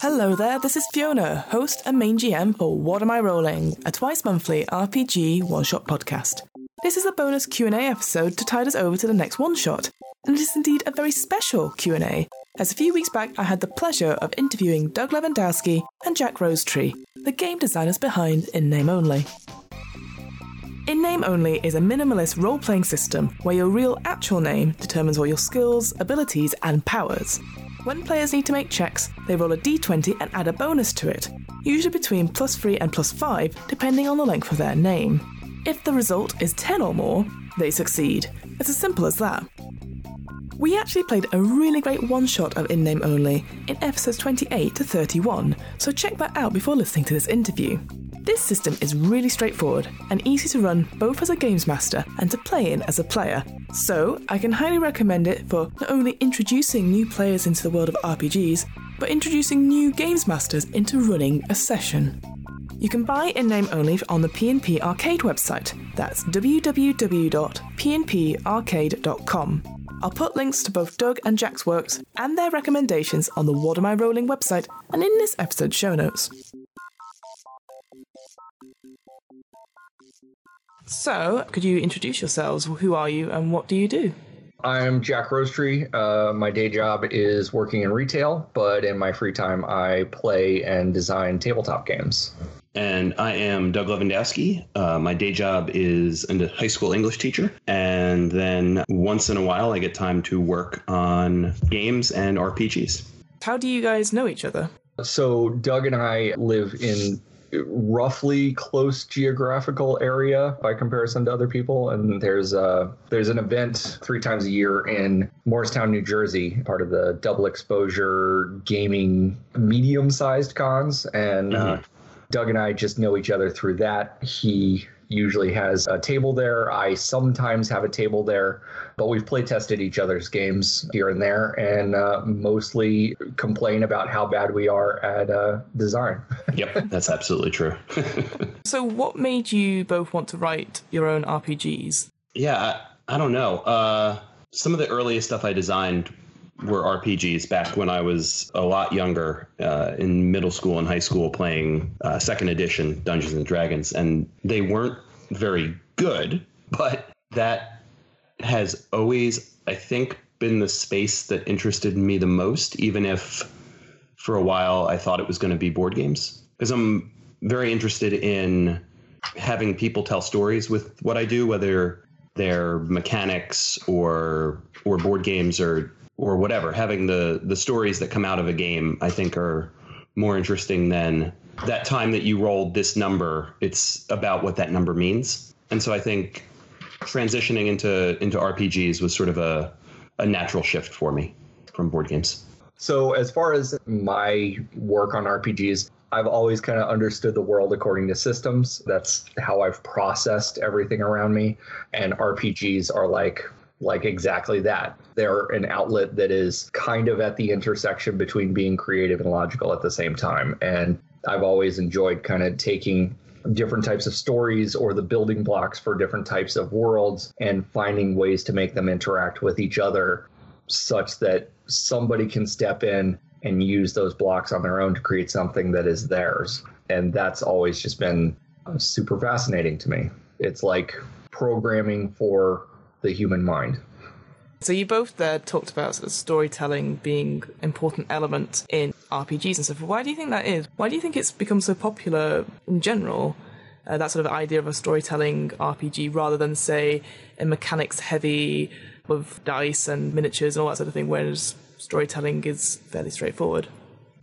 Hello there, this is Fiona, host and main GM for What Am I Rolling, a twice monthly RPG one-shot podcast. This is a bonus Q&A episode to tide us over to the next one-shot, and it is indeed a very special Q&A, as a few weeks back I had the pleasure of interviewing Doug Levandowski and Jack Rosetree, the game designers behind In Name Only. In Name Only is a minimalist role playing system where your real actual name determines all your skills, abilities, and powers. When players need to make checks, they roll a d20 and add a bonus to it, usually between plus 3 and plus 5, depending on the length of their name. If the result is 10 or more, they succeed. It's as simple as that. We actually played a really great one shot of In Name Only in episodes 28 to 31, so check that out before listening to this interview. This system is really straightforward and easy to run both as a games master and to play in as a player. So, I can highly recommend it for not only introducing new players into the world of RPGs, but introducing new games masters into running a session. You can buy in name only on the PNP Arcade website. That's www.pnparcade.com. I'll put links to both Doug and Jack's works and their recommendations on the What Am I Rolling website and in this episode's show notes. So, could you introduce yourselves? Who are you and what do you do? I'm Jack Rosetree. Uh, my day job is working in retail, but in my free time, I play and design tabletop games. And I am Doug Levandowski. Uh, my day job is a high school English teacher. And then once in a while, I get time to work on games and RPGs. How do you guys know each other? So, Doug and I live in roughly close geographical area by comparison to other people. And there's a there's an event three times a year in Morristown New Jersey part of the double exposure gaming medium sized cons. And uh, mm-hmm. uh, Doug and I just know each other through that. He usually has a table there. I sometimes have a table there, but we've play tested each other's games here and there and uh, mostly complain about how bad we are at uh, design. yep, that's absolutely true. so, what made you both want to write your own RPGs? Yeah, I, I don't know. Uh, some of the earliest stuff I designed were RPGs back when I was a lot younger, uh, in middle school and high school, playing uh, second edition Dungeons and Dragons, and they weren't very good, but that has always, I think, been the space that interested me the most, even if for a while I thought it was going to be board games, because I'm very interested in having people tell stories with what I do, whether they're mechanics or or board games or or whatever. Having the the stories that come out of a game, I think, are more interesting than that time that you rolled this number. It's about what that number means, and so I think transitioning into into RPGs was sort of a a natural shift for me from board games. So as far as my work on RPGs, I've always kind of understood the world according to systems. That's how I've processed everything around me. And RPGs are like like exactly that. They're an outlet that is kind of at the intersection between being creative and logical at the same time. And I've always enjoyed kind of taking different types of stories or the building blocks for different types of worlds and finding ways to make them interact with each other such that somebody can step in and use those blocks on their own to create something that is theirs. And that's always just been super fascinating to me. It's like programming for the human mind. So you both there talked about sort of storytelling being important element in RPGs and stuff. Why do you think that is? Why do you think it's become so popular in general? Uh, that sort of idea of a storytelling RPG rather than say a mechanics heavy with dice and miniatures and all that sort of thing, whereas storytelling is fairly straightforward.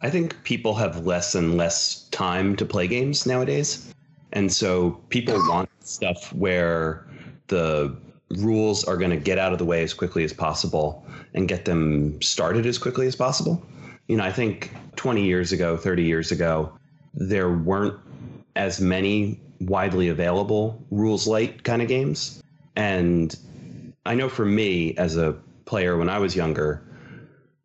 I think people have less and less time to play games nowadays. And so people want stuff where the rules are going to get out of the way as quickly as possible and get them started as quickly as possible. You know, I think 20 years ago, 30 years ago, there weren't as many widely available rules light kind of games. And I know for me as a player when I was younger,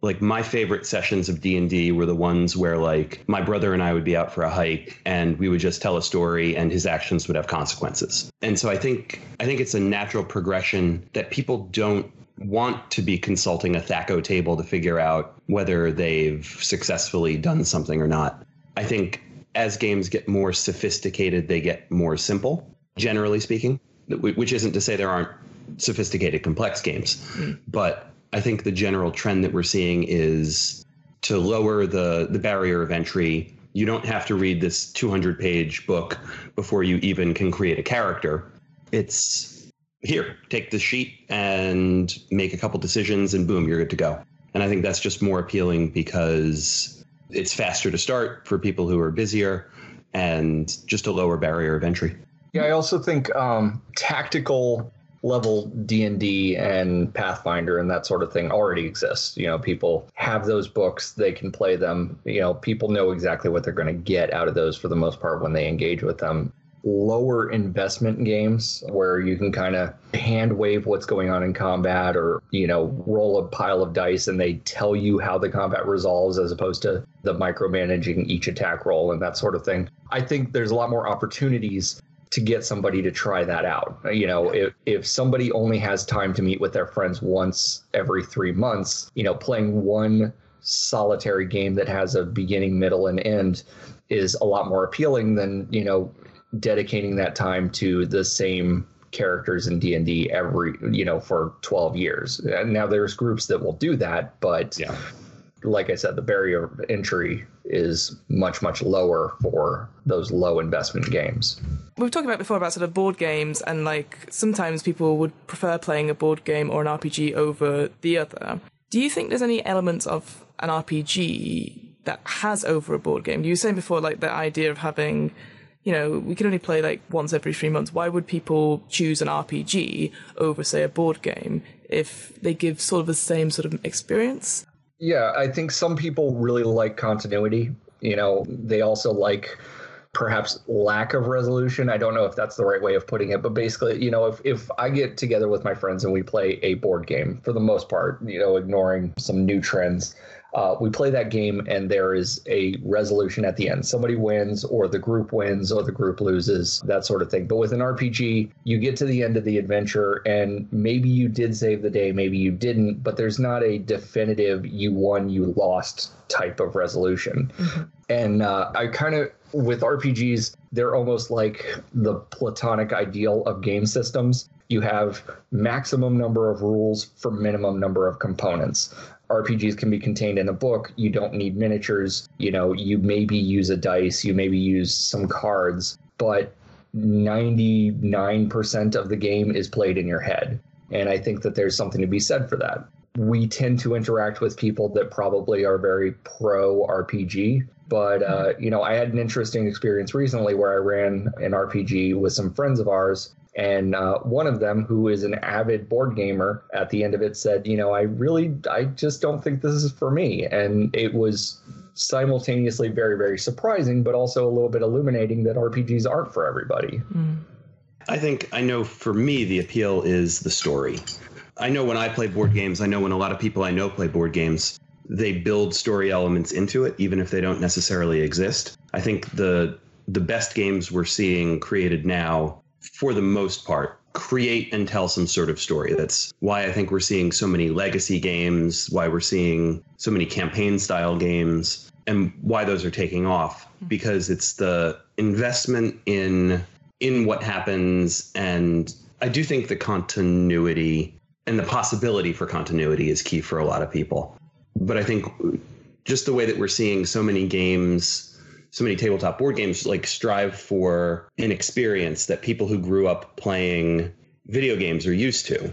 like my favorite sessions of d&d were the ones where like my brother and i would be out for a hike and we would just tell a story and his actions would have consequences and so i think i think it's a natural progression that people don't want to be consulting a THAC0 table to figure out whether they've successfully done something or not i think as games get more sophisticated they get more simple generally speaking which isn't to say there aren't sophisticated complex games mm. but I think the general trend that we're seeing is to lower the the barrier of entry. You don't have to read this 200 page book before you even can create a character. It's here, take the sheet and make a couple decisions, and boom, you're good to go. And I think that's just more appealing because it's faster to start for people who are busier and just a lower barrier of entry. Yeah, I also think um, tactical level D&D and Pathfinder and that sort of thing already exists. You know, people have those books, they can play them. You know, people know exactly what they're going to get out of those for the most part when they engage with them. Lower investment games where you can kind of hand wave what's going on in combat or, you know, roll a pile of dice and they tell you how the combat resolves as opposed to the micromanaging each attack roll and that sort of thing. I think there's a lot more opportunities to get somebody to try that out. You know, if, if somebody only has time to meet with their friends once every three months, you know, playing one solitary game that has a beginning, middle, and end is a lot more appealing than, you know, dedicating that time to the same characters in D&D every, you know, for 12 years. And now there's groups that will do that, but yeah like I said, the barrier of entry is much, much lower for those low investment games. We've talked about before about sort of board games, and like sometimes people would prefer playing a board game or an RPG over the other. Do you think there's any elements of an RPG that has over a board game? You were saying before, like the idea of having you know, we can only play like once every three months. Why would people choose an RPG over, say, a board game if they give sort of the same sort of experience? Yeah, I think some people really like continuity. You know, they also like perhaps lack of resolution. I don't know if that's the right way of putting it, but basically, you know, if, if I get together with my friends and we play a board game for the most part, you know, ignoring some new trends, uh, we play that game and there is a resolution at the end. Somebody wins, or the group wins, or the group loses, that sort of thing. But with an RPG, you get to the end of the adventure and maybe you did save the day, maybe you didn't, but there's not a definitive you won, you lost type of resolution. Mm-hmm. And uh, I kind of, with RPGs, they're almost like the platonic ideal of game systems you have maximum number of rules for minimum number of components. RPGs can be contained in a book. You don't need miniatures. You know, you maybe use a dice, you maybe use some cards, but 99% of the game is played in your head. And I think that there's something to be said for that. We tend to interact with people that probably are very pro RPG. But, uh, you know, I had an interesting experience recently where I ran an RPG with some friends of ours and uh, one of them, who is an avid board gamer, at the end of it said, "You know, I really, I just don't think this is for me." And it was simultaneously very, very surprising, but also a little bit illuminating that RPGs aren't for everybody. Mm. I think I know for me the appeal is the story. I know when I play board games, I know when a lot of people I know play board games, they build story elements into it, even if they don't necessarily exist. I think the the best games we're seeing created now for the most part, create and tell some sort of story. That's why I think we're seeing so many legacy games, why we're seeing so many campaign style games, and why those are taking off hmm. because it's the investment in in what happens and I do think the continuity and the possibility for continuity is key for a lot of people. But I think just the way that we're seeing so many games so many tabletop board games like strive for an experience that people who grew up playing video games are used to.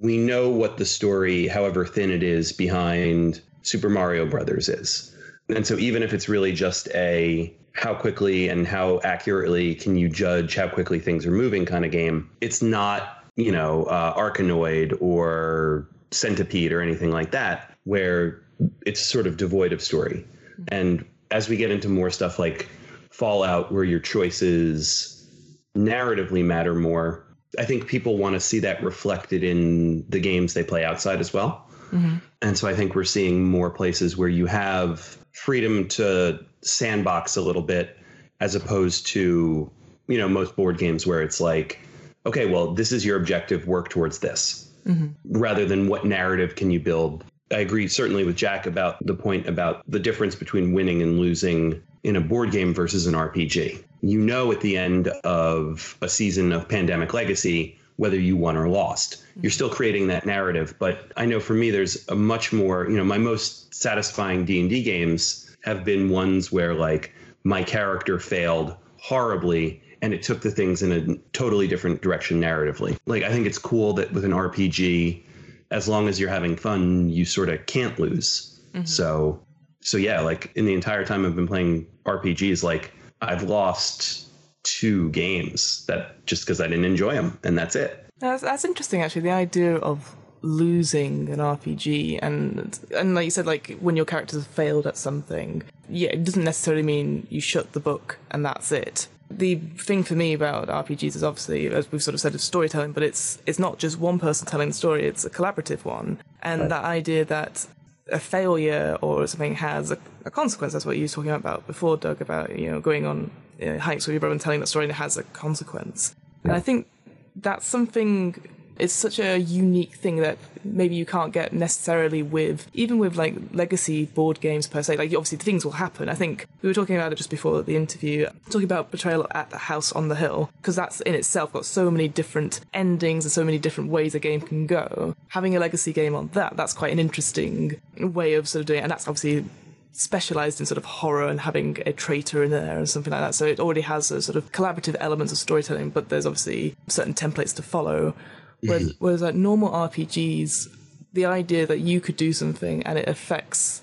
We know what the story, however thin it is, behind Super Mario Brothers is. And so even if it's really just a how quickly and how accurately can you judge how quickly things are moving kind of game, it's not, you know, uh, Arkanoid or Centipede or anything like that, where it's sort of devoid of story. And as we get into more stuff like Fallout, where your choices narratively matter more, I think people want to see that reflected in the games they play outside as well. Mm-hmm. And so I think we're seeing more places where you have freedom to sandbox a little bit as opposed to, you know, most board games where it's like, okay, well, this is your objective, work towards this. Mm-hmm. Rather than what narrative can you build I agree certainly with Jack about the point about the difference between winning and losing in a board game versus an RPG. You know, at the end of a season of Pandemic Legacy, whether you won or lost. You're still creating that narrative, but I know for me, there's a much more, you know, my most satisfying D&D games have been ones where like my character failed horribly and it took the things in a totally different direction narratively. Like I think it's cool that with an RPG, as long as you're having fun, you sort of can't lose. Mm-hmm. So so yeah, like in the entire time I've been playing RPGs, like I've lost two games that just because I didn't enjoy them, and that's it. That's, that's interesting, actually. The idea of losing an RPG, and and like you said, like when your characters failed at something, yeah, it doesn't necessarily mean you shut the book and that's it. The thing for me about RPGs is obviously, as we've sort of said, it's storytelling, but it's it's not just one person telling the story; it's a collaborative one. And that idea that a failure or something has a, a, consequence. That's what you were talking about before, Doug, about you know going on you know, hikes with your brother and telling that story and it has a consequence. And I think that's something it's such a unique thing that maybe you can't get necessarily with even with like legacy board games per se. Like obviously things will happen. I think we were talking about it just before the interview, talking about Betrayal at the House on the Hill because that's in itself got so many different endings and so many different ways a game can go. Having a legacy game on that, that's quite an interesting way of sort of doing it, and that's obviously specialized in sort of horror and having a traitor in there and something like that. So it already has a sort of collaborative elements of storytelling, but there's obviously certain templates to follow. Whereas, mm-hmm. whereas like normal RPGs, the idea that you could do something and it affects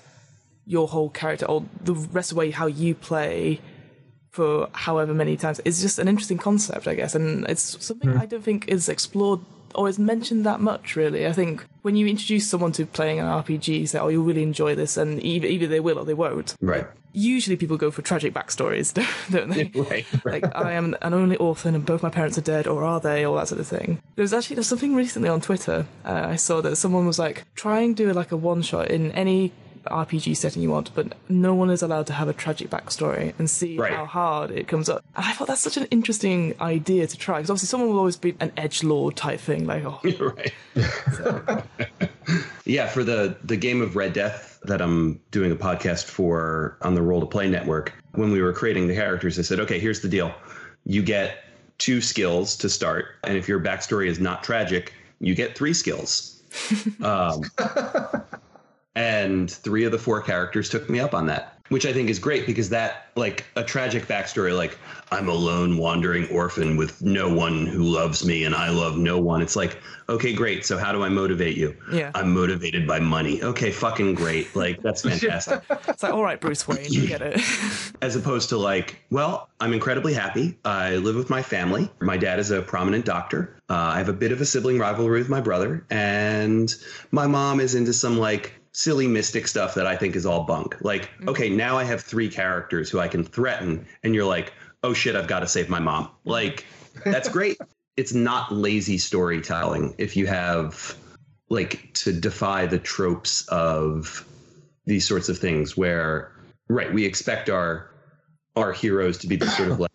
your whole character or the rest of the way how you play for however many times is just an interesting concept, I guess. And it's something mm. I don't think is explored or is mentioned that much, really. I think when you introduce someone to playing an RPG, you say, oh, you'll really enjoy this, and either, either they will or they won't. Right usually people go for tragic backstories, don't they? right. Like I am an only orphan and both my parents are dead, or are they? All that sort of thing. There's actually there's something recently on Twitter. Uh, I saw that someone was like, try and do like a one shot in any RPG setting you want, but no one is allowed to have a tragic backstory and see right. how hard it comes up. And I thought that's such an interesting idea to try because obviously someone will always be an edge lord type thing, like oh, right. So. yeah, for the the game of Red Death that I'm doing a podcast for on the Roll to Play network, when we were creating the characters, I said, okay, here's the deal: you get two skills to start, and if your backstory is not tragic, you get three skills. um, and three of the four characters took me up on that which i think is great because that like a tragic backstory like i'm a lone wandering orphan with no one who loves me and i love no one. It's like okay great. So how do i motivate you? Yeah. I'm motivated by money. Okay fucking great. Like that's fantastic. It's like all right bruce wayne you get it. As opposed to like well i'm incredibly happy. I live with my family. My dad is a prominent doctor. Uh, i have a bit of a sibling rivalry with my brother. And my mom is into some like silly mystic stuff that I think is all bunk. Like, mm-hmm. okay, now I have three characters who I can threaten, and you're like, oh shit, I've got to save my mom. Like, that's great. it's not lazy storytelling if you have like to defy the tropes of these sorts of things where right we expect our our heroes to be the sort of like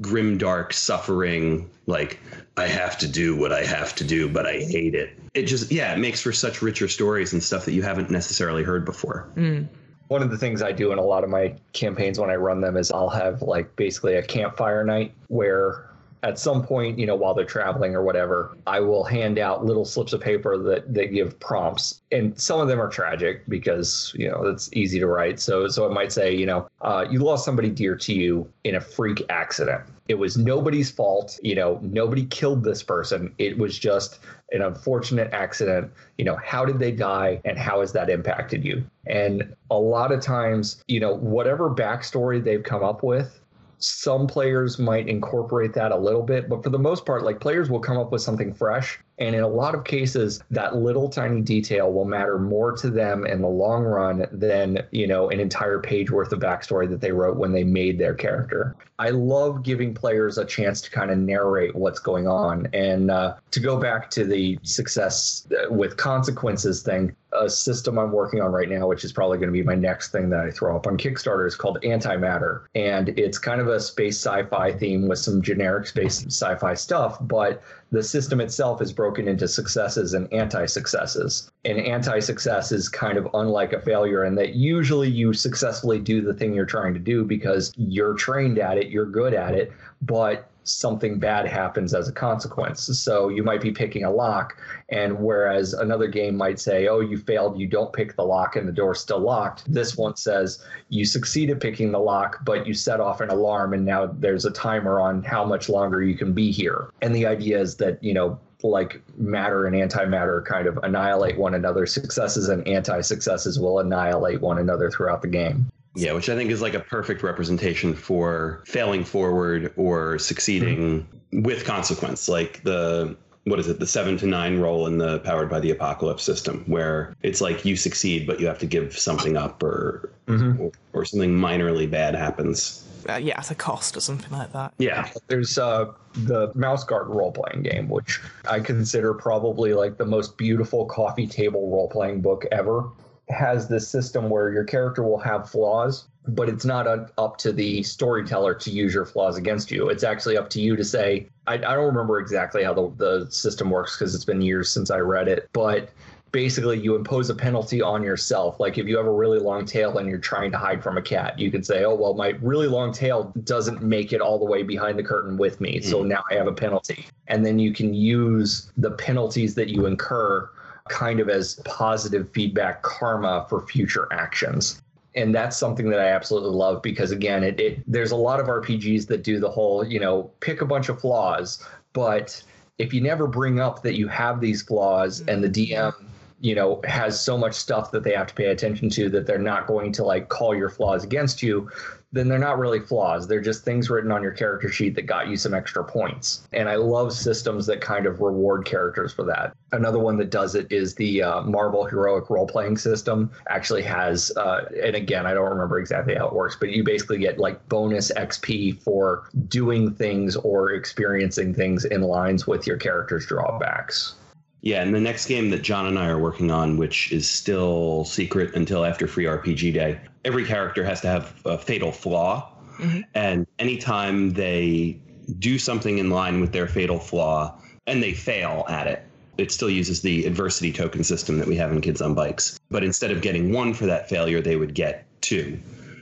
grim dark suffering like i have to do what i have to do but i hate it it just yeah it makes for such richer stories and stuff that you haven't necessarily heard before mm. one of the things i do in a lot of my campaigns when i run them is i'll have like basically a campfire night where at some point, you know, while they're traveling or whatever, I will hand out little slips of paper that, that give prompts. And some of them are tragic because, you know, it's easy to write. So so it might say, you know, uh, you lost somebody dear to you in a freak accident. It was nobody's fault. You know, nobody killed this person. It was just an unfortunate accident. You know, how did they die and how has that impacted you? And a lot of times, you know, whatever backstory they've come up with, some players might incorporate that a little bit, but for the most part, like players will come up with something fresh. And in a lot of cases, that little tiny detail will matter more to them in the long run than, you know, an entire page worth of backstory that they wrote when they made their character. I love giving players a chance to kind of narrate what's going on. And uh, to go back to the success with consequences thing, a system I'm working on right now, which is probably going to be my next thing that I throw up on Kickstarter, is called Antimatter. And it's kind of a space sci fi theme with some generic space sci fi stuff, but the system itself is broken into successes and anti successes. And anti success is kind of unlike a failure in that usually you successfully do the thing you're trying to do because you're trained at it, you're good at it, but something bad happens as a consequence. So you might be picking a lock, and whereas another game might say, oh, you failed, you don't pick the lock, and the door's still locked, this one says you succeeded picking the lock, but you set off an alarm, and now there's a timer on how much longer you can be here. And the idea is that, you know, like matter and antimatter kind of annihilate one another. Successes and anti successes will annihilate one another throughout the game. Yeah, which I think is like a perfect representation for failing forward or succeeding mm-hmm. with consequence. Like the what is it, the seven to nine roll in the powered by the apocalypse system, where it's like you succeed, but you have to give something up or mm-hmm. or, or, something minorly bad happens. Uh, yeah, at a cost or something like that. Yeah. There's uh, the Mouse Guard role playing game, which I consider probably like the most beautiful coffee table role playing book ever has this system where your character will have flaws, but it's not up to the storyteller to use your flaws against you. It's actually up to you to say, I, I don't remember exactly how the, the system works because it's been years since I read it, but basically you impose a penalty on yourself. Like if you have a really long tail and you're trying to hide from a cat, you can say, oh, well, my really long tail doesn't make it all the way behind the curtain with me. So mm. now I have a penalty. And then you can use the penalties that you incur kind of as positive feedback karma for future actions. And that's something that I absolutely love because again, it, it, there's a lot of RPGs that do the whole, you know, pick a bunch of flaws, but if you never bring up that you have these flaws and the mm-hmm. DM, you know, has so much stuff that they have to pay attention to that they're not going to like call your flaws against you, then they're not really flaws. They're just things written on your character sheet that got you some extra points. And I love systems that kind of reward characters for that. Another one that does it is the uh, Marvel Heroic Role Playing System. Actually has, uh, and again, I don't remember exactly how it works, but you basically get like bonus XP for doing things or experiencing things in lines with your character's drawbacks. Yeah, and the next game that John and I are working on, which is still secret until after Free RPG Day, every character has to have a fatal flaw. Mm-hmm. And anytime they do something in line with their fatal flaw and they fail at it, it still uses the adversity token system that we have in Kids on Bikes. But instead of getting one for that failure, they would get two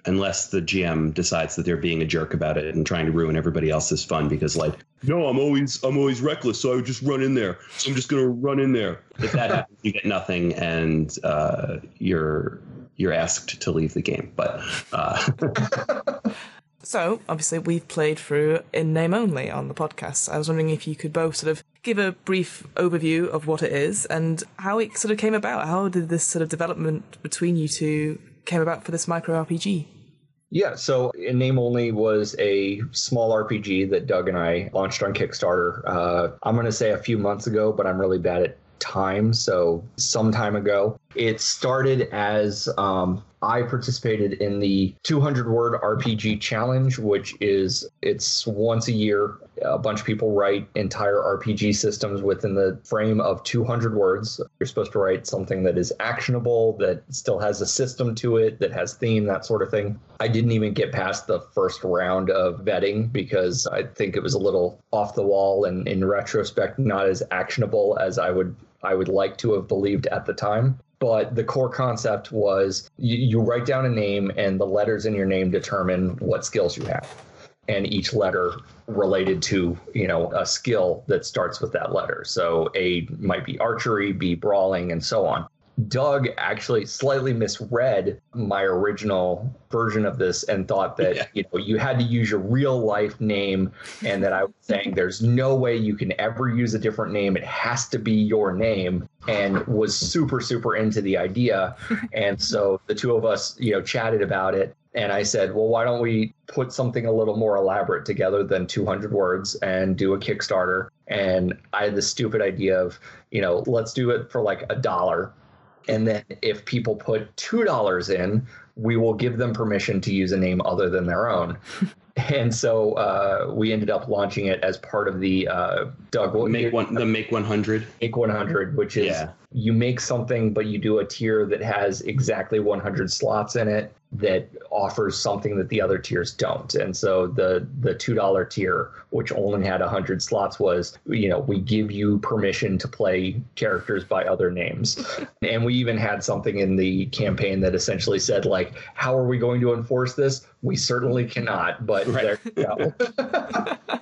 unless the GM decides that they're being a jerk about it and trying to ruin everybody else's fun because like no I'm always I'm always reckless so I would just run in there. So I'm just gonna run in there. If that happens you get nothing and uh, you're you're asked to leave the game. But uh... so obviously we've played through in name only on the podcast. I was wondering if you could both sort of give a brief overview of what it is and how it sort of came about. How did this sort of development between you two came about for this micro RPG yeah, so In Name Only was a small RPG that Doug and I launched on Kickstarter. Uh, I'm going to say a few months ago, but I'm really bad at time, so some time ago. It started as um, I participated in the 200 word RPG challenge, which is it's once a year. A bunch of people write entire RPG systems within the frame of 200 words. You're supposed to write something that is actionable, that still has a system to it, that has theme, that sort of thing. I didn't even get past the first round of vetting because I think it was a little off the wall and in retrospect not as actionable as I would I would like to have believed at the time but the core concept was you, you, write down a name and the letters in your name determine what skills you have. And each letter related to you know a skill that starts with that letter. So a might be archery b brawling and so on Doug actually slightly misread my original version of this and thought that yeah. you know you had to use your real life name and that I was saying there's no way you can ever use a different name it has to be your name and was super super into the idea and so the two of us you know chatted about it and I said, well, why don't we put something a little more elaborate together than 200 words and do a Kickstarter? And I had the stupid idea of, you know, let's do it for like a dollar and then if people put $2 in, we will give them permission to use a name other than their own. And so uh, we ended up launching it as part of the uh, Doug what- Make one the Make 100. Make 100, which is Yeah. you make something, but you do a tier that has exactly 100 slots in it that offers something that the other tiers don't. And so the the two dollar tier, which only had 100 slots, was you know we give you permission to play characters by other names, and we even had something in the campaign that essentially said like, how are we going to enforce this? We certainly cannot, but Right. there you go.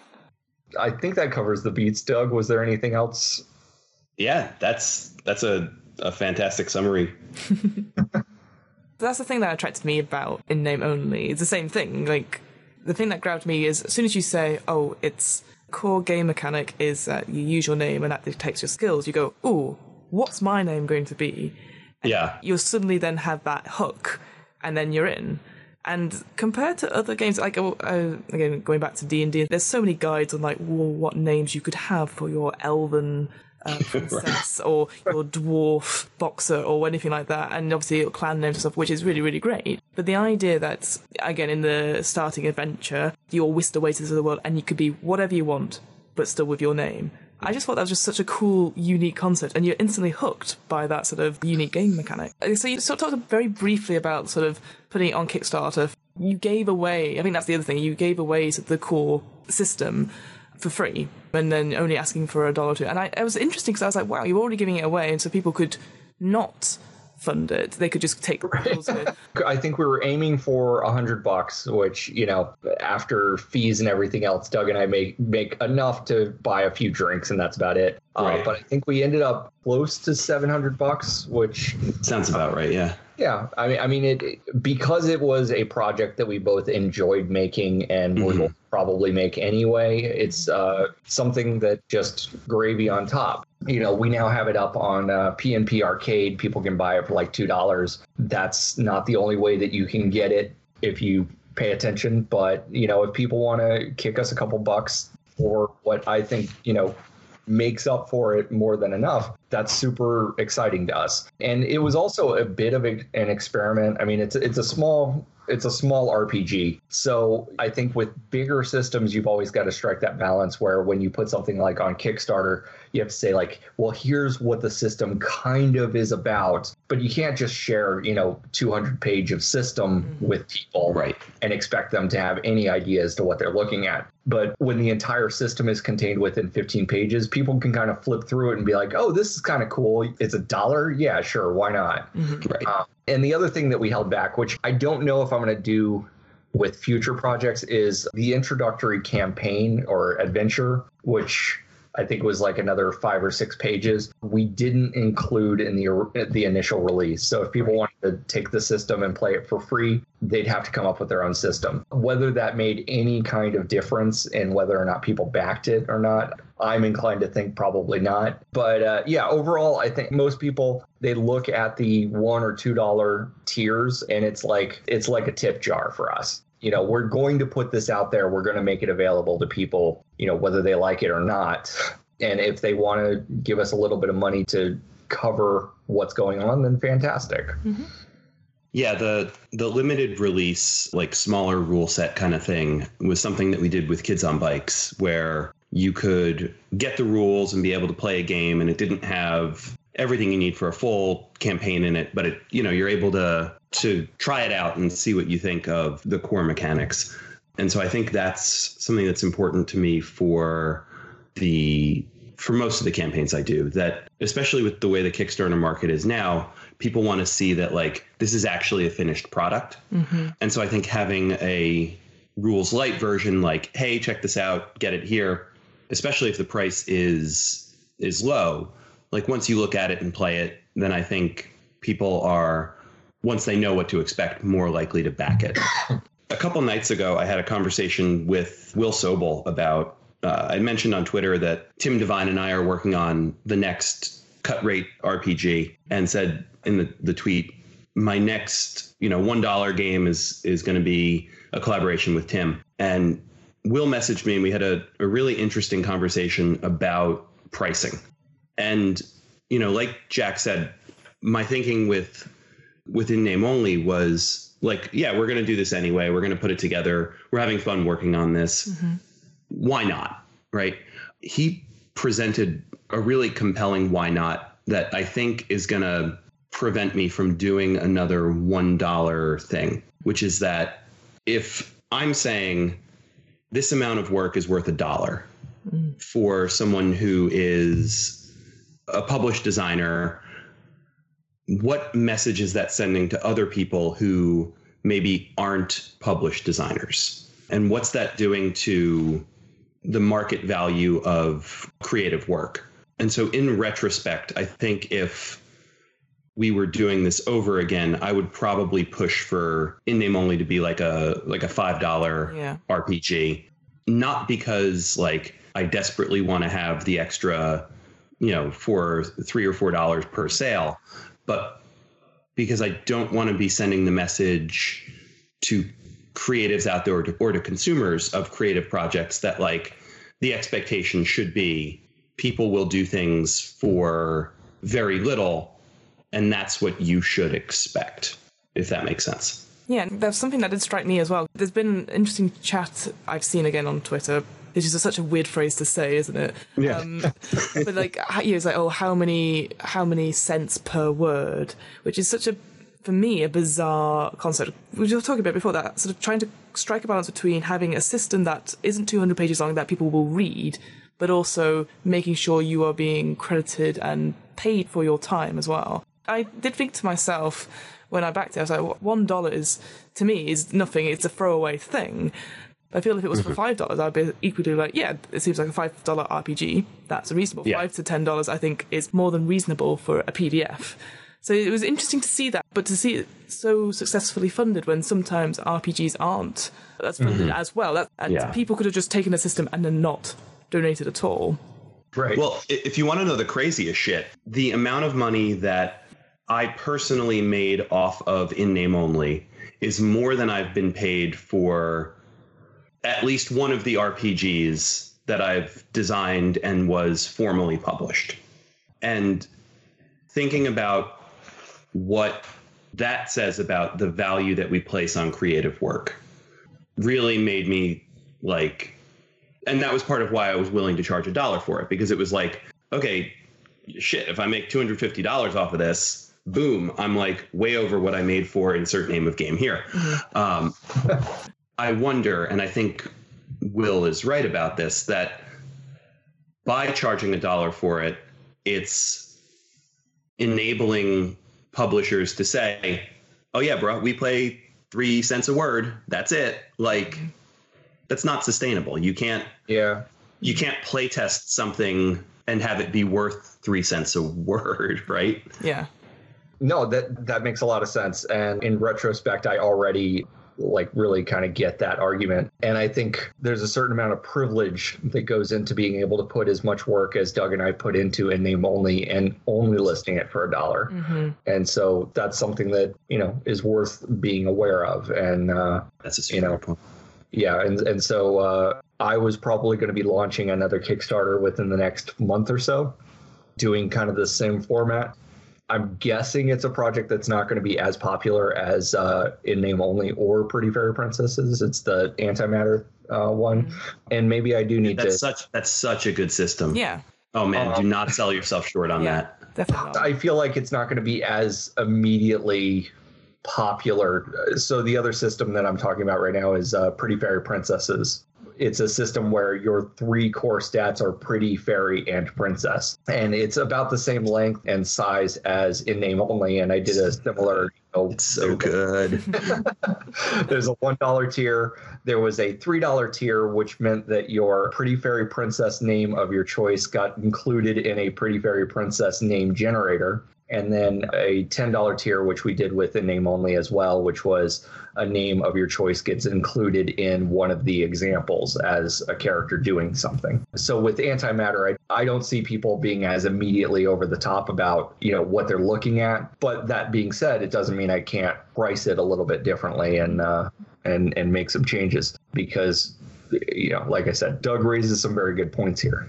I think that covers the beats, Doug. Was there anything else Yeah, that's that's a, a fantastic summary. That's the thing that attracted me about in name only. It's the same thing. Like the thing that grabbed me is as soon as you say, "Oh, its core game mechanic is that you use your name and that detects your skills," you go, "Ooh, what's my name going to be?" Yeah. You'll suddenly then have that hook, and then you're in. And compared to other games, like uh, again going back to D and D, there's so many guides on like well, what names you could have for your elven uh, princess or your dwarf boxer or anything like that, and obviously your clan names and stuff, which is really really great. But the idea that again in the starting adventure, you're whisked away to the world and you could be whatever you want, but still with your name. I just thought that was just such a cool, unique concept, and you're instantly hooked by that sort of unique game mechanic. Uh, So you sort of talked very briefly about sort of putting it on Kickstarter. You gave away, I think that's the other thing, you gave away sort of the core system for free, and then only asking for a dollar or two. And I, it was interesting because I was like, wow, you're already giving it away, and so people could not fund it. They could just take the rules of. I think we were aiming for a hundred bucks, which you know, after fees and everything else, Doug and I make make enough to buy a few drinks, and that's about it. Uh, Right. but I think we ended up close to seven hundred bucks, which Sounds about right. Yeah. yeah, I mean, I mean it because it was a project that we both enjoyed making and Mhm. would probably make anyway. It's uh, something that just gravy on top. You know, we now have it up on uh, PNP Arcade. People can buy it for like two dollars. That's not the only way that you can get it if you pay attention. But you know, if people want to kick us a couple bucks for what I think you know makes up for it more than enough. That's super exciting to us. And it was also a bit of a, an experiment. I mean, it's it's a small it's a small RPG. So I think with bigger systems, you've always got to strike that balance where when you put something like on Kickstarter, you have to say like, well, here's what the system kind of is about, but you can't just share, you know, 200 page of system with people Right. and expect them to have any idea as to what they're looking at. But when the entire system is contained within 15 pages, people can kind of flip through it and be like, oh, this is kind of cool. It's a dollar. Yeah, sure. Why not? Right. Uh, and the other thing that we held back, which I don't know if I'm going to do with future projects, is the introductory campaign or adventure, which I think it was like another five or six pages. We didn't include in the the initial release. So if people wanted to take the system and play it for free, they'd have to come up with their own system. Whether that made any kind of difference in whether or not people backed it or not, I'm inclined to think probably not. But uh, yeah, overall, I think most people they look at the one or two dollar tiers, and it's like it's like a tip jar for us. You know, we're going to put this out there. We're going to make it available to people. You know, whether they like it or not. And if they want to give us a little bit of money to cover what's going on, then fantastic. Mm-hmm. Yeah, the the limited release, like smaller rule set kind of thing, was something that we did with Kids on Bikes, where you could get the rules and be able to play a game, and it didn't have everything you need for a full campaign in it, but it you know you're able to to try it out and see what you think of the core mechanics. And so I think that's something that's important to me for the for most of the campaigns I do that especially with the way the Kickstarter market is now, people want to see that like this is actually a finished product. Mm-hmm. And so I think having a rules light version like hey, check this out, get it here, especially if the price is is low, like once you look at it and play it, then I think people are once they know what to expect more likely to back it. a couple nights ago, I had a conversation with Will Sobel about. Uh, I mentioned on Twitter that Tim Devine and I are working on the next cut rate RPG, and said in the, the tweet, "My next, you know, one dollar game is is going to be a collaboration with Tim." And Will messaged me, and we had a, a really interesting conversation about pricing. And you know, like Jack said, my thinking with within name only was Like, yeah, we're going to do this anyway. We're going to put it together. We're having fun working on this. Mm-hmm. Why not? Right. He presented a really compelling why not that I think is going to prevent me from doing another $1 thing, which is that if I'm saying this amount of work is worth a dollar mm. for someone who is a published designer, what message is that sending to other people who maybe aren't published designers? And what's that doing to the market value of creative work? And so, in retrospect, I think if we were doing this over again, I would probably push for in name only to be like a like a five dollar yeah. RPG. Not because like I desperately want to have the extra, you know, for three or four dollars per sale, but because I don't want to be sending the message to creatives out there or to, or to consumers of creative projects that like the expectation should be people will do things for very little and that's what you should expect, if that makes sense. Yeah, there's something that did strike me as well. There's been interesting chat I've seen again on Twitter. It's just such a weird phrase to say, isn't it? Yeah. Um, but like, you know, it's like, oh, how many, how many cents per word, which is such a, for me, a bizarre concept. We were talking about before that, sort of trying to strike a balance between having a system that isn't 200 pages long that people will read, but also making sure you are being credited and paid for your time as well. I did think to myself when I backed it, I was like, one dollar is to me is nothing. It's a throwaway thing. I feel if it was for mm-hmm. five dollars, I'd be equally like, yeah, it seems like a five dollar RPG. That's reasonable. Yeah. Five to ten dollars, I think, is more than reasonable for a PDF. So it was interesting to see that, but to see it so successfully funded when sometimes RPGs aren't that's funded mm-hmm. as well. That, and yeah. people could have just taken a system and then not donated at all. Right. Well, if you want to know the craziest shit, the amount of money that I personally made off of in name only is more than I've been paid for at least one of the RPGs that I've designed and was formally published. And thinking about what that says about the value that we place on creative work really made me like and that was part of why I was willing to charge a dollar for it because it was like okay shit if I make $250 off of this boom, I'm like way over what I made for insert name of game here. Um, I wonder, and I think Will is right about this, that by charging a dollar for it, it's enabling publishers to say, oh, yeah, bro, we play three cents a word. That's it. Like, mm-hmm. that's not sustainable. You can't. Yeah. You can't play test something and have it be worth three cents a word, right? Yeah. No, that that makes a lot of sense. And in retrospect, I already like really kind of get that argument. And I think there's a certain amount of privilege that goes into being able to put as much work as Doug and I put into a name only and only listing it for a dollar. Mm-hmm. And so that's something that, you know, is worth being aware of. And uh, that's a you know, point. Yeah. And, and so uh, I was probably going to be launching another Kickstarter within the next month or so, doing kind of the same format I'm guessing it's a project that's not going to be as popular as uh, in name only or Pretty Fairy Princesses. It's the antimatter uh, one, mm-hmm. and maybe I do need that's to. Such that's such a good system. Yeah. Oh man, um, do not sell yourself short on yeah, that. Definitely. I feel like it's not going to be as immediately popular. So the other system that I'm talking about right now is uh, Pretty Fairy Princesses, it's a system where your three core stats are pretty, fairy, and princess. And it's about the same length and size as in name only. And I did a similar. Know, it's so good. there's a $1 tier. There was a $3 tier, which meant that your pretty fairy princess name of your choice got included in a pretty fairy princess name generator and then a $10 tier, which we did with a name only as well, which was a name of your choice gets included in one of the examples as a character doing something. So with antimatter, I, I don't see people being as immediately over the top about, you know, what they're looking at. But that being said, it doesn't mean I can't price it a little bit differently and, uh, and, and make some changes because you know, like I said, Doug raises some very good points here.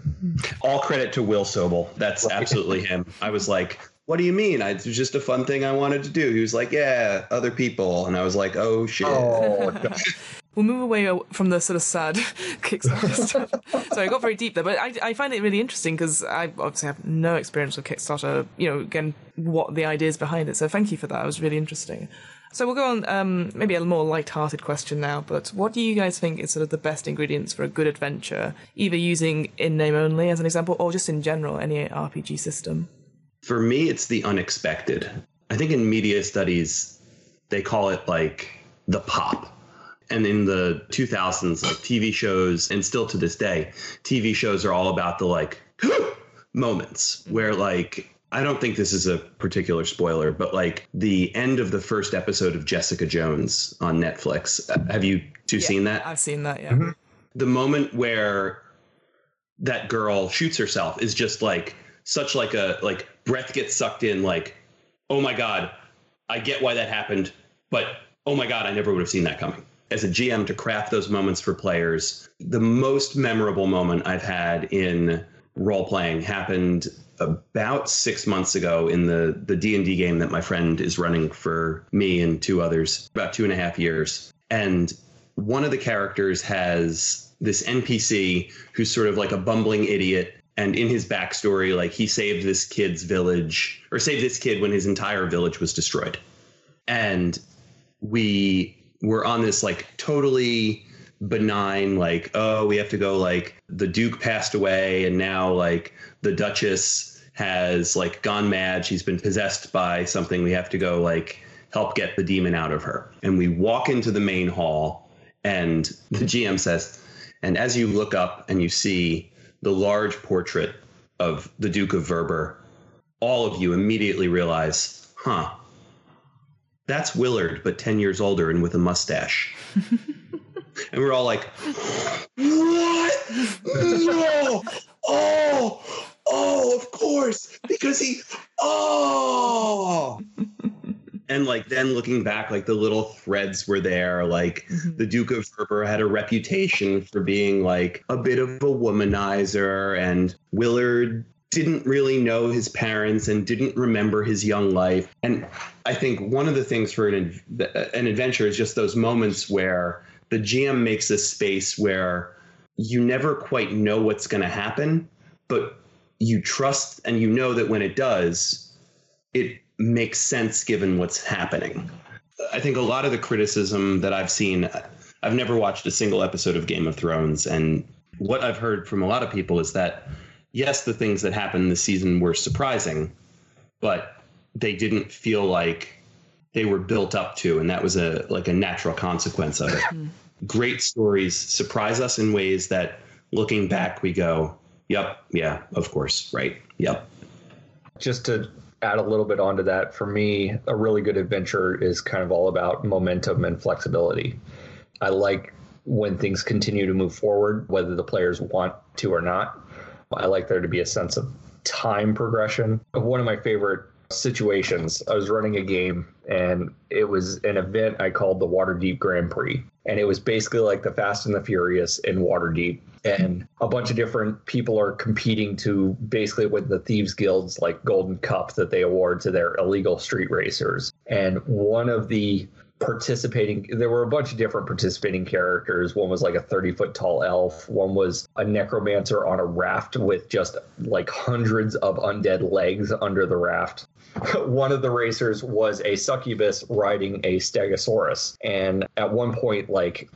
All credit to Will Sobel. That's absolutely him. I was like, what do you mean? I, it was just a fun thing I wanted to do. He was like, yeah, other people. And I was like, oh, shit. Oh, We'll move away from the sort of sad Kickstarter stuff. Sorry, I got very deep there, but I, I find it really interesting because I obviously have no experience with Kickstarter. You know, again, what the ideas behind it. So thank you for that. It was really interesting. So we'll go on. Um, maybe a more light-hearted question now. But what do you guys think is sort of the best ingredients for a good adventure? Either using in-name only as an example, or just in general any RPG system. For me, it's the unexpected. I think in media studies, they call it like the pop and in the 2000s like tv shows and still to this day tv shows are all about the like moments where like i don't think this is a particular spoiler but like the end of the first episode of jessica jones on netflix have you two Yeah, seen that I've seen that. Yeah. Mhm. the moment where that girl shoots herself is just like such like a like breath gets sucked in like oh my god i get why that happened but oh my god i never would have seen that coming. As a gm to craft those moments for players the most memorable moment i've had in role playing happened about six months ago in the the d&d game that my friend is running for me and two others about two and a half years. And one of the characters has this npc who's sort of like a bumbling idiot and in his backstory like he saved this kid's village or saved this kid when his entire village was destroyed. And we were on this like totally benign like oh we have to go like the duke passed away and now like the duchess has like gone mad. She's been possessed by something. We have to go like help get the demon out of her. And we walk into the main hall and the gm says and as you look up and you see the large portrait of the duke of verber all of you immediately realize huh that's Willard, but 10 years older and with a mustache. and we're all like, what? No! Oh! Oh, of course! Because he, oh! And like then looking back, like the little threads were there. Like mm-hmm. the Duke of Verber had a reputation for being like a bit of a womanizer, and Willard didn't really know his parents and didn't remember his young life. And I think one of the things for an an adventure is just those moments where the GM makes a space where you never quite know what's going to happen, but you trust and you know that when it does, it makes sense given what's happening. I think a lot of the criticism that I've seen, I've never watched a single episode of Game of Thrones, and what I've heard from a lot of people is that yes, the things that happened this season were surprising, but they didn't feel like they were built up to, and that was a like a natural consequence of it. Hmm. Great stories surprise us in ways that, looking back, we go, "Yep, yeah, of course, right, yep." just to add a little bit onto that, for me, a really good adventure is kind of all about momentum and flexibility. I like when things continue to move forward, whether the players want to or not. I like there to be a sense of time progression. One of my favorite situations, I was running a game and it was an event I called the Waterdeep Grand Prix. And it was basically like the Fast and the Furious in Waterdeep. And a bunch of different people are competing to basically win the Thieves Guild's like golden cup that they award to their illegal street racers. And one of the participating there were a bunch of different participating characters. One was like a 30 foot tall elf. One was a necromancer on a raft with just like hundreds of undead legs under the raft. One of the racers was a succubus riding a stegosaurus. And at one point like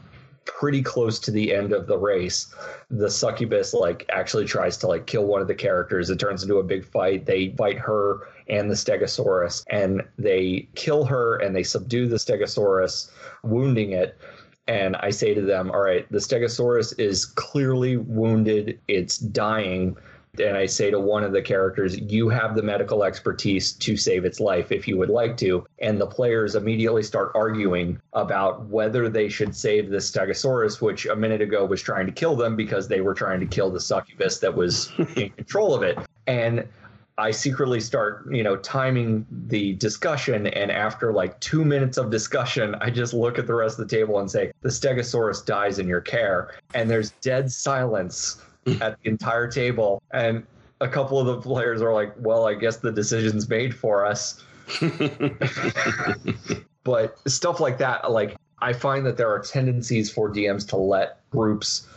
pretty close to the end of the race the succubus like actually tries to like kill one of the characters. It turns into a big fight. They fight her and the stegosaurus and they kill her and they subdue the stegosaurus wounding it and i say to them all right the stegosaurus is clearly wounded it's dying and I say to one of the characters, You have the medical expertise to save its life if you would like to. And the players immediately start arguing about whether they should save the Stegosaurus, which a minute ago was trying to kill them because they were trying to kill the succubus that was in control of it. And I secretly start, you know, timing the discussion. And after like two minutes of discussion, I just look at the rest of the table and say, The Stegosaurus dies in your care. And there's dead silence at the entire table. And a couple of the players are like, well, I guess the decision's made for us. but stuff like that, like I find that there are tendencies for DMs to let groups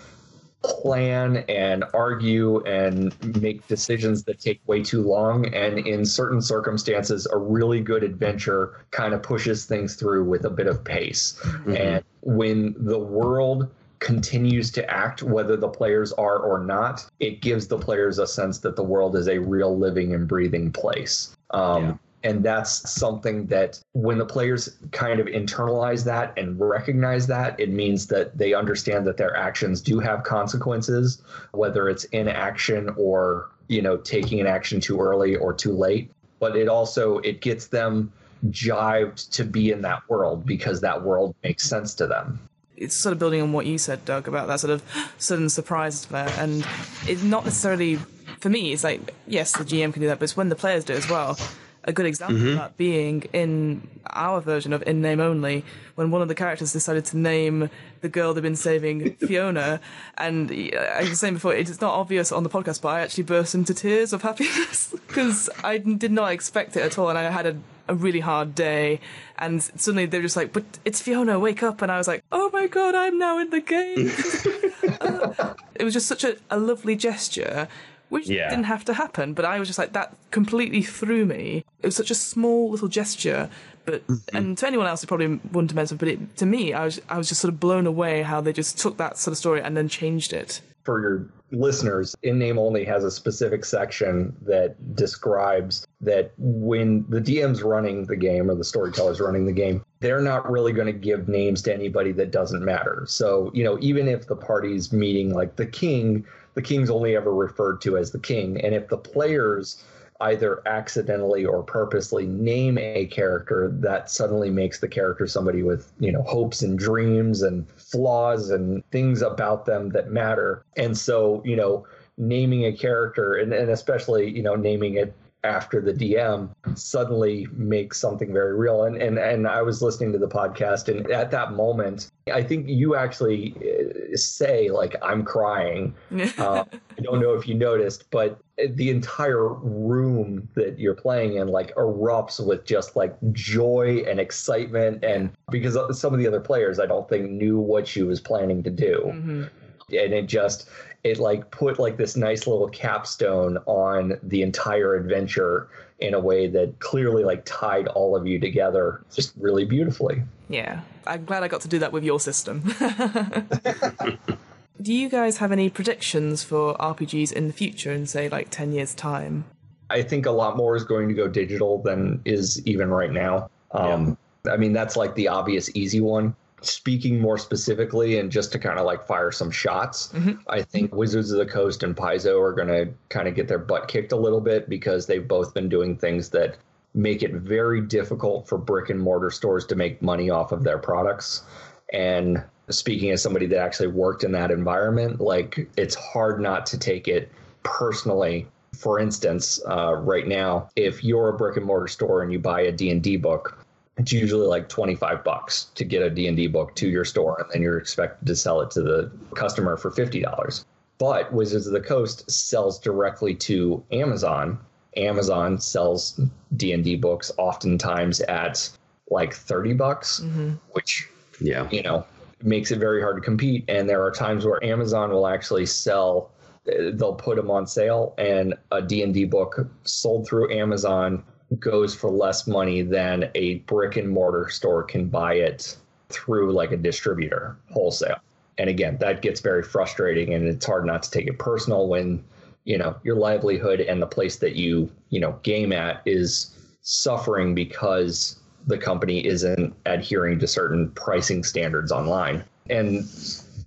plan and argue and make decisions that take way too long. And in certain circumstances, a really good adventure kind of pushes things through with a bit of pace. Mm-hmm. And when the world continues to act, whether the players are or not, it gives the players a sense that the world is a real living and breathing place. Um, yeah. And that's something that when the players kind of internalize that and recognize that, it means that they understand that their actions do have consequences, whether it's inaction or, you know, taking an action too early or too late. But it also it gets them jived to be in that world because that world makes sense to them it's sort of building on what you said, Doug, about that sort of sudden surprise there. And it's not necessarily, for me, it's like, yes, the GM can do that, but it's when the players do as well a good example mm-hmm. of that being in our version of in name only when one of the characters decided to name the girl they've been saving Fiona. And I was saying before it's not obvious on the podcast but I actually burst into tears of happiness because I did not expect it at all and I had a, a really hard day. And suddenly they're just like but it's Fiona wake up. And I was like oh my god I'm now in the game. Uh, it was just such a, a lovely gesture which yeah. didn't have to happen. But I was just like, that completely threw me. It was such a small little gesture, but mm-hmm. and to anyone else it probably wouldn't have meant but it, to me, I was I was just sort of blown away how they just took that sort of story and then changed it. For your listeners, in name only has a specific section that describes that when the DM's running the game or the storyteller's running the game, they're not really going to give names to anybody that doesn't matter. So, you know, even if the party's meeting like the king, the king's only ever referred to as the king. And if the players either accidentally or purposely name a character that suddenly makes the character somebody with you know hopes and dreams and flaws and things about them that matter and so you know naming a character and, and especially you know naming it after the DM suddenly makes something very real. And, and and I was listening to the podcast, and at that moment, I think you actually uh, say like I'm crying. uh, I don't know if you noticed, but the entire room that you're playing in like erupts with just like joy and excitement, and because some of the other players I don't think knew what she was planning to do. Mm-hmm and it just it like put like this nice little capstone on the entire adventure in a way that clearly like tied all of you together just really beautifully. Yeah. I'm glad I got to do that with your system. do you guys have any predictions for RPGs in the future in say like 10 years time? I think a lot more is going to go digital than is even right now. Um, yeah. I mean, that's like the obvious easy one speaking more specifically and just to kind of like fire some shots, mm-hmm. I think Wizards of the Coast and Paizo are going to kind of get their butt kicked a little bit because they've both been doing things that make it very difficult for brick and mortar stores to make money off of their products. And speaking as somebody that actually worked in that environment, like it's hard not to take it personally. For instance, uh, right now, if you're a brick and mortar store and you buy a D&D book, it's usually like 25 bucks to get a D&D book to your store and then you're expected to sell it to the customer for $50. But Wizards of the Coast sells directly to Amazon. Amazon sells D&D books oftentimes at like 30 bucks, mm-hmm. which yeah, you know, makes it very hard to compete and there are times where Amazon will actually sell they'll put them on sale and a D&D book sold through Amazon goes for less money than a brick and mortar store can buy it through like a distributor wholesale. And again, that gets very frustrating and it's hard not to take it personal when, you know, your livelihood and the place that you, you know, game at is suffering because the company isn't adhering to certain pricing standards online. And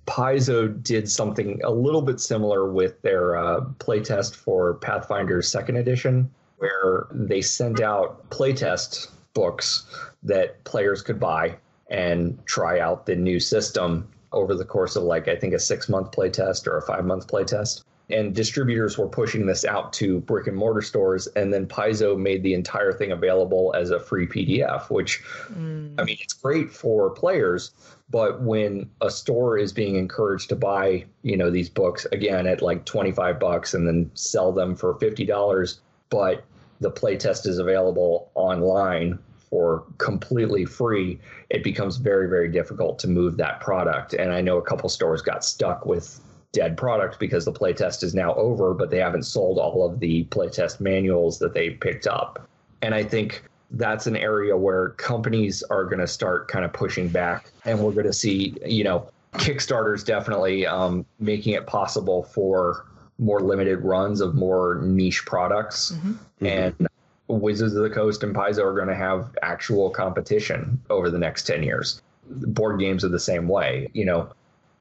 Paizo did something a little bit similar with their uh, playtest for Pathfinder Second Edition, where they sent out playtest books that players could buy and try out the new system over the course of like I think a six month playtest or a five month playtest. and distributors were pushing this out to brick and mortar stores and then paizo made the entire thing available as a free pdf which mm. i mean it's great for players but when a store is being encouraged to buy you know these books again at like 25 bucks and then sell them for $50 but the playtest is available online for completely free it becomes very very difficult to move that product and i know a couple stores got stuck with dead product because the playtest is now over, but they haven't sold all of the playtest manuals that they picked up. And I think that's an area where companies are going to start kind of pushing back, and we're going to see, you know, Kickstarter's definitely um, making it possible for more limited runs of more niche products. Mm-hmm. And Wizards of the Coast and Paizo are going to have actual competition over the next 10 years. Board games are the same way. You know,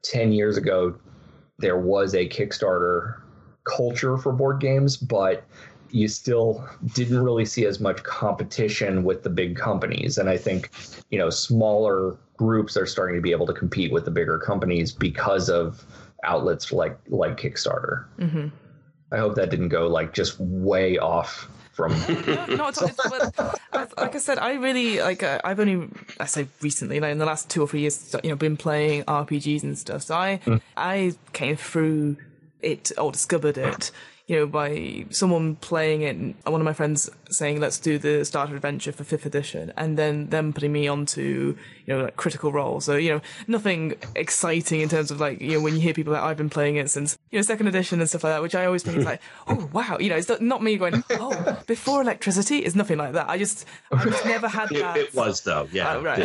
10 years ago, there was a Kickstarter culture for board games, but you still didn't really see as much competition with the big companies. And I think, you know, smaller groups are starting to be able to compete with the bigger companies because of outlets like like Kickstarter. Mm-hmm. I hope that didn't go like just way off from. no, not at all. like I said, I really like. Uh, I've only I say recently, like in the last two or three years, you know, been playing RPGs and stuff. So I mm. I came through it or discovered it you know, by someone playing it, and one of my friends saying, let's do the starter adventure for fifth edition, and then them putting me onto, you know, like critical role. So, you know, nothing exciting in terms of like, you know, when you hear people that I've been playing it since, you know, second edition and stuff like that, which I always think is like, oh, wow, you know, it's not me going, oh, before electricity is nothing like that. I just, I just never had that. It, it was though, yeah. Uh, right.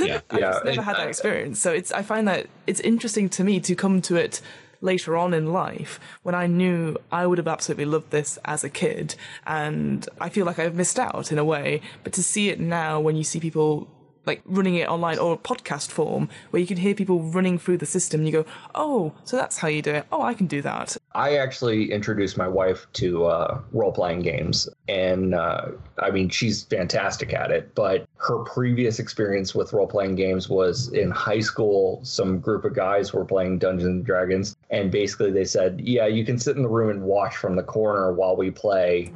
yeah. I yeah. just never had that experience. So it's, I find that it's interesting to me to come to it later on in life when I knew I would have absolutely loved this as a kid. And I feel like I've missed out in a way. But to see it now when you see people like running it online or podcast form where you can hear people running through the system and you go, oh, so that's how you do it. Oh, I can do that. I actually introduced my wife to uh, role playing games. And uh, I mean, she's fantastic at it. But her previous experience with role playing games was in high school. Some group of guys were playing Dungeons and Dragons. And basically, they said, yeah, you can sit in the room and watch from the corner while we play.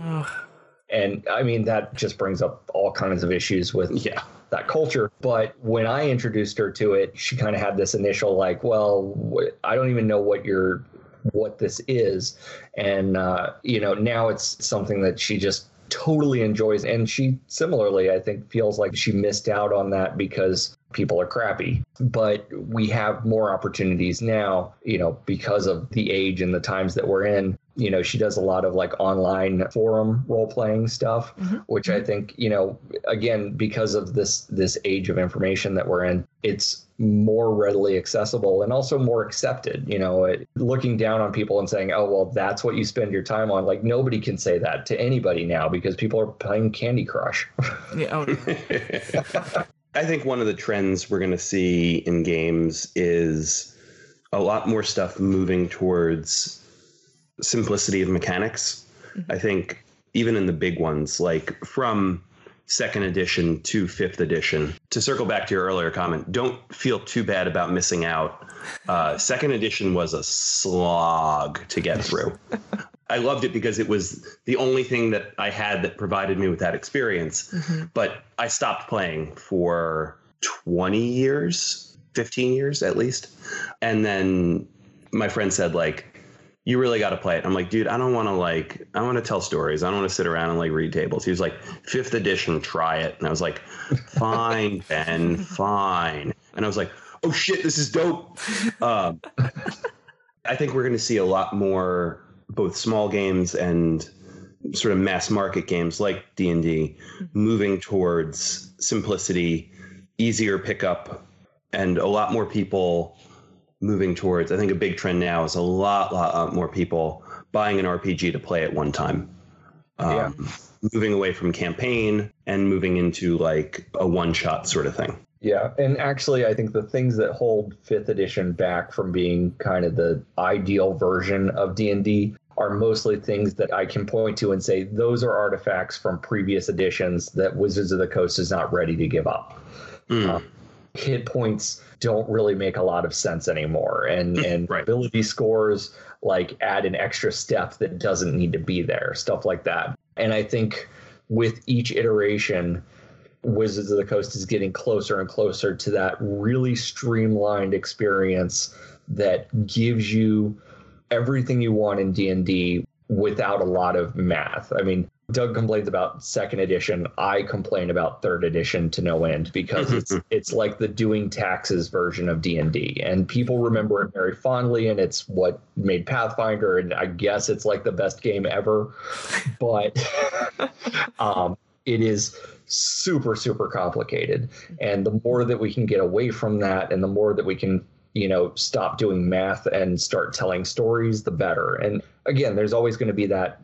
And I mean, that just brings up all kinds of issues with yeah. that culture. But when I introduced her to it, she kind of had this initial like, well, I don't even know what you're what this is. And uh, you know now it's something that she just totally enjoys. And she similarly i think feels like she missed out on that because people are crappy. But we have more opportunities now you know because of the age and the times that we're in you know she does a lot of like online forum role playing stuff mm-hmm. which i think you know again because of this this age of information that we're in it's more readily accessible and also more accepted you know it, looking down on people and saying oh well that's what you spend your time on like nobody can say that to anybody now because people are playing candy crush yeah oh. I think one of the trends we're going to see in games is a lot more stuff moving towards simplicity of mechanics. Mm-hmm. I think even in the big ones, like from second edition to fifth edition, to circle back to your earlier comment, don't feel too bad about missing out. Uh, second edition was a slog to get through. I loved it because it was the only thing that I had that provided me with that experience. Mm-hmm. But I stopped playing for 20 years, 15 years at least. And then my friend said, like, you really got to play it. I'm like, dude, I don't want to like, I want to tell stories. I don't want to sit around and like read tables. He was like, fifth edition, try it. And I was like, fine, Ben, fine. And I was like, oh shit, this is dope. Um, I think we're going to see a lot more both small games and sort of mass market games like D&D moving towards simplicity, easier pickup and a lot more people moving towards I think a big trend now is a lot lot more people buying an RPG to play at one time. Um, yeah. moving away from campaign and moving into like a one shot sort of thing. Yeah, and actually, I think the things that hold Fifth Edition back from being kind of the ideal version of D and D are mostly things that I can point to and say those are artifacts from previous editions that Wizards of the Coast is not ready to give up. Mm. Hit points don't really make a lot of sense anymore, and hmm, and right. ability scores like add an extra step that doesn't need to be there, stuff like that. And I think with each iteration, Wizards of the Coast is getting closer and closer to that really streamlined experience that gives you everything you want in D&D without a lot of math. I mean, Doug complains about second edition. I complain about third edition to no end because it's it's like the doing taxes version of D and D, and people remember it very fondly, and it's what made Pathfinder, and I guess it's like the best game ever, but um, it is super super complicated, and the more that we can get away from that, and the more that we can you know stop doing math and start telling stories, the better. And again, there's always going to be that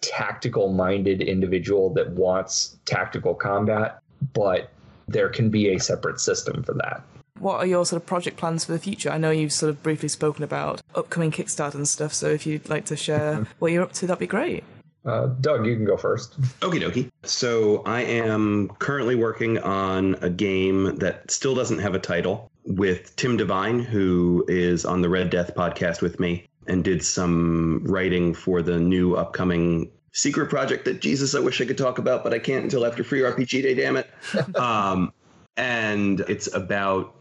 tactical minded individual that wants tactical combat, but there can be a separate system for that. What are your sort of project plans for the future? I know you've sort of briefly spoken about upcoming Kickstarter and stuff, so if you'd like to share what you're up to, that'd be great. Uh, Doug, you can go first. Okie dokie. So I am currently working on a game that still doesn't have a title with Tim Devine, who is on the Red Death podcast with me and did some writing for the new upcoming secret project that Jesus, I wish I could talk about, but I can't until after Free RPG Day, damn it. um, and it's about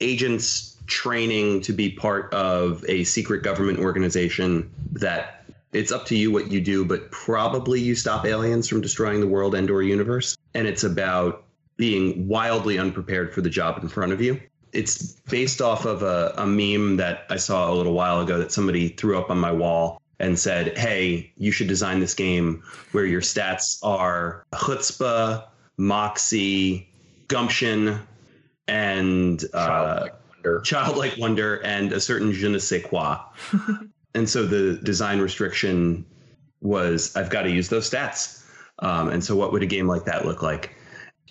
agents training to be part of a secret government organization that it's up to you what you do, but probably you stop aliens from destroying the world and or universe. And it's about being wildly unprepared for the job in front of you it's based off of a, a meme that I saw a little while ago that somebody threw up on my wall and said, "Hey, you should design this game where your stats are chutzpah, moxie, gumption, and uh, childlike, wonder. childlike wonder, and a certain je ne sais quoi." and so the design restriction was, "I've got to use those stats." Um, and so, what would a game like that look like?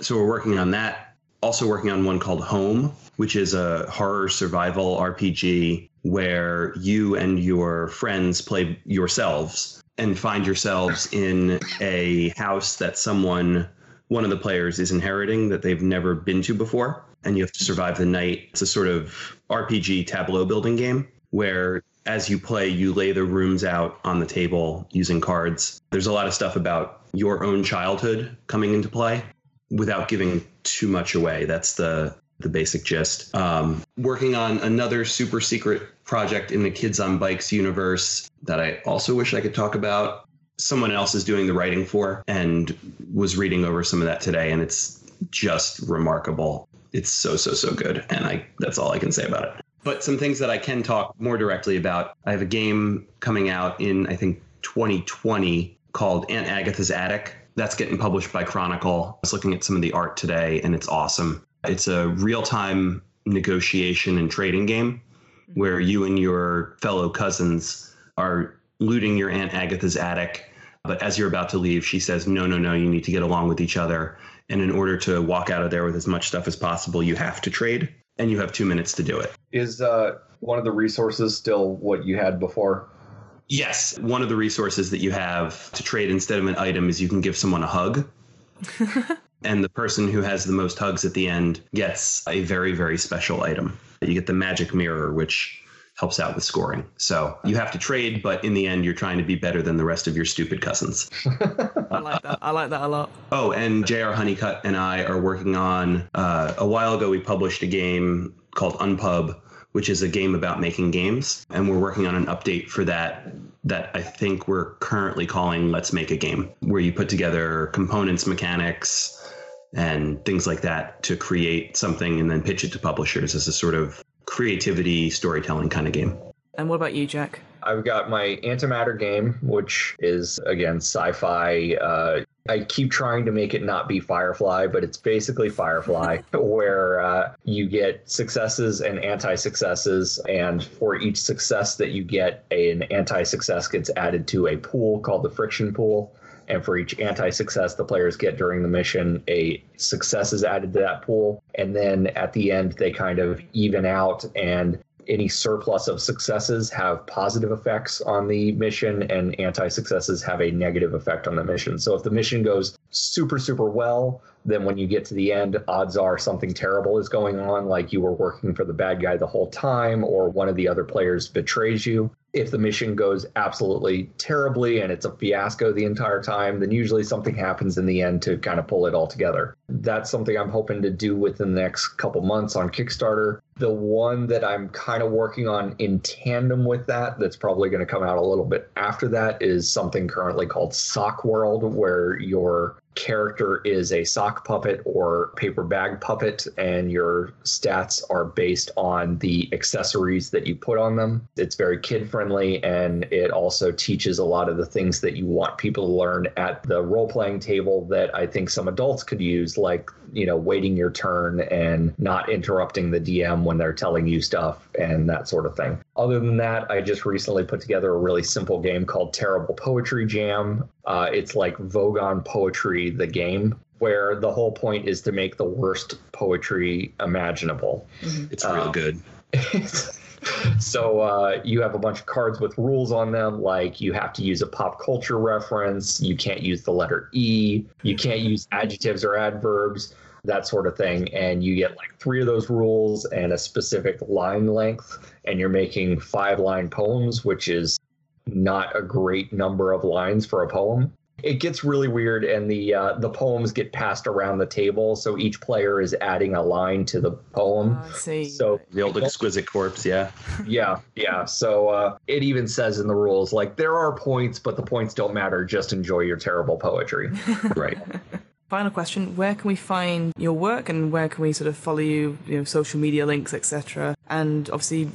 So we're working on that. Also working on one called Home, which is a horror survival RPG where you and your friends play yourselves and find yourselves in a house that someone one of the players is inheriting that they've never been to before. And you have to survive the night. It's a sort of rpg tableau building game where as you play you lay the rooms out on the table using cards. There's a lot of stuff about your own childhood coming into play without giving too much away that's the the basic gist. Um, working on another super secret project in the Kids on Bikes universe that I also wish I could talk about. Someone else is doing the writing for, and was reading over some of that today, and it's just remarkable. It's so so so good, and I that's all I can say about it. But some things that I can talk more directly about. I have a game coming out in I think 2020 called Aunt Agatha's Attic. That's getting published by Chronicle. I was looking at some of the art today, and it's awesome. It's a real time negotiation and trading game where you and your fellow cousins are looting your Aunt Agatha's attic. But as you're about to leave, she says, No, no, no, you need to get along with each other. And in order to walk out of there with as much stuff as possible, you have to trade, and you have two minutes to do it. Is uh, one of the resources still what you had before? Yes. One of the resources that you have to trade instead of an item is you can give someone a hug. and the person who has the most hugs at the end gets a very very special item you get the magic mirror which helps out with scoring so you have to trade but in the end you're trying to be better than the rest of your stupid cousins i like that i like that a lot oh and jr honeycutt and i are working on uh, a while ago we published a game called unpub which is a game about making games and we're working on an update for that that I think we're currently calling Let's Make a Game, where you put together components, mechanics, and things like that to create something and then pitch it to publishers as a sort of creativity storytelling kind of game. And what about you, Jack? I've got my antimatter game, which is again sci-fi. Uh, I keep trying to make it not be Firefly, but it's basically Firefly, where uh, you get successes and anti-successes, and for each success that you get, an anti-success gets added to a pool called the friction pool. And for each anti-success the players get during the mission a success is added to that pool. And then at the end they kind of even out and any surplus of successes have positive effects on the mission and anti-successes have a negative effect on the mission so if the mission goes super super well then when you get to the end odds are something terrible is going on like you were working for the bad guy the whole time or one of the other players betrays you If the mission goes absolutely terribly and it's a fiasco the entire time, then usually something happens in the end to kind of pull it all together. That's something I'm hoping to do within the next couple months on Kickstarter. The one that I'm kind of working on in tandem with that, that's probably going to come out a little bit after that, is something currently called Sock World, where your character is a sock puppet or paper bag puppet, and your stats are based on the accessories that you put on them. It's very kid friendly, and it also teaches a lot of the things that you want people to learn at the role playing table that I think some adults could use, like, you know, waiting your turn and not interrupting the DM when they're telling you stuff and that sort of thing. Other than that, I just recently put together a really simple game called Terrible Poetry Jam. Uh, it's like Vogon Poetry, the game, where the whole point is to make the worst poetry imaginable. It's real Um, good. so uh, you have a bunch of cards with rules on them, like you have to use a pop culture reference, you can't use the letter E, you can't use adjectives or adverbs, that sort of thing. And you get like three of those rules and a specific line length, and you're making five line poems, which is not a great number of lines for a poem. It gets really weird, and the uh, the poems get passed around the table, so each player is adding a line to the poem. I see. So The old exquisite corpse, yeah. yeah, yeah. So uh, it even says in the rules like there are points, but the points don't matter. Just enjoy your terrible poetry. Right. Final question: Where can we find your work, and where can we sort of follow you? You know, social media links, etc. And obviously,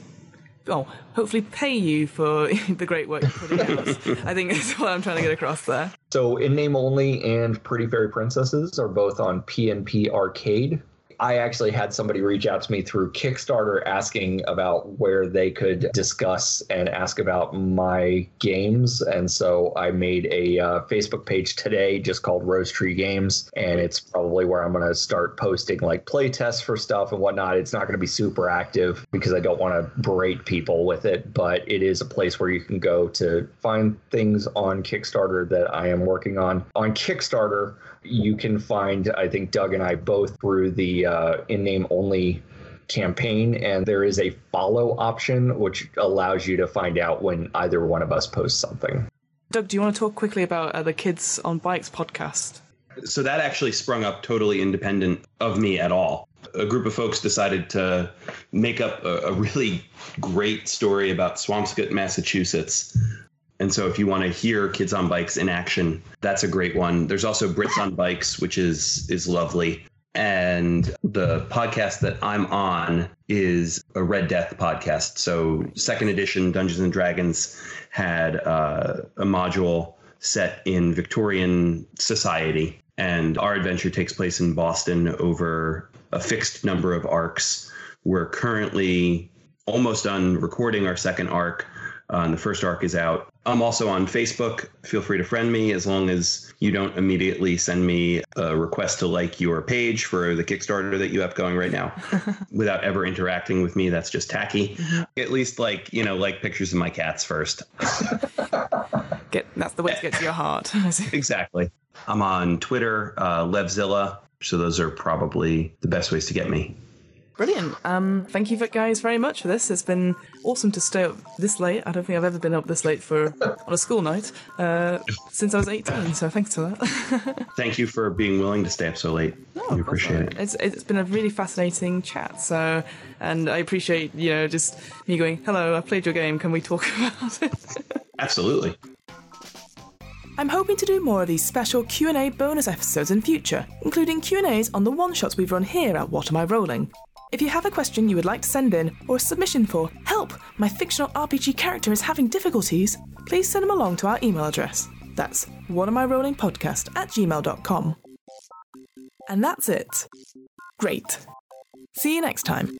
well, hopefully pay you for the great work you're putting out. I think that's what I'm trying to get across there. so in name only and Pretty Fairy Princesses are both on PNP Arcade. I actually had somebody reach out to me through Kickstarter asking about where they could discuss and ask about my games. And so I made a uh, Facebook page today just called Rose Tree Games. And it's probably where I'm going to start posting like play tests for stuff and whatnot. It's not going to be super active because I don't want to berate people with it, but it is a place where you can go to find things on Kickstarter that I am working on. On Kickstarter, you can find, I think Doug and I both through the uh, in name only campaign, and there is a follow option which allows you to find out when either one of us posts something. Doug, do you want to talk quickly about uh, the Kids on Bikes podcast? So that actually sprung up totally independent of me at all. A group of folks decided to make up a, a really great story about Swampscott, Massachusetts. And so if you want to hear Kids on Bikes in action, that's a great one. There's also Brits on Bikes, which is is lovely. And the podcast that I'm on is a Red Death podcast. So second edition Dungeons and Dragons had uh, a module set in Victorian society, and our adventure takes place in Boston over a fixed number of arcs. We're currently almost done recording our second arc. Uh, and the first arc is out. I'm also on Facebook. Feel free to friend me as long as you don't immediately send me a request to like your page for the Kickstarter that you have going right now without ever interacting with me. That's just tacky. At least like, you know, like pictures of my cats first. Get that's the way to get to your heart. exactly. I'm on Twitter, uh, Levzilla. So those are probably the best ways to get me. Brilliant. Um, thank you, guys, very much for this. It's been awesome to stay up this late. I don't think I've ever been up this late for on a school night uh, since I was 18. So thanks for that. Thank you for being willing to stay up so late. we appreciate it. It's it's been a really fascinating chat. So, and I appreciate you know just me going, "Hello, I played your game. Can we talk about it?" Absolutely. I'm hoping to do more of these special Q&A bonus episodes in future, including Q&As on the one-shots we've run here at What Am I Rolling. If you have a question you would like to send in or a submission for help, my fictional RPG character is having difficulties, please send them along to our email address. That's whatamirollingpodcast at gmail.com. And that's it. Great. See you next time.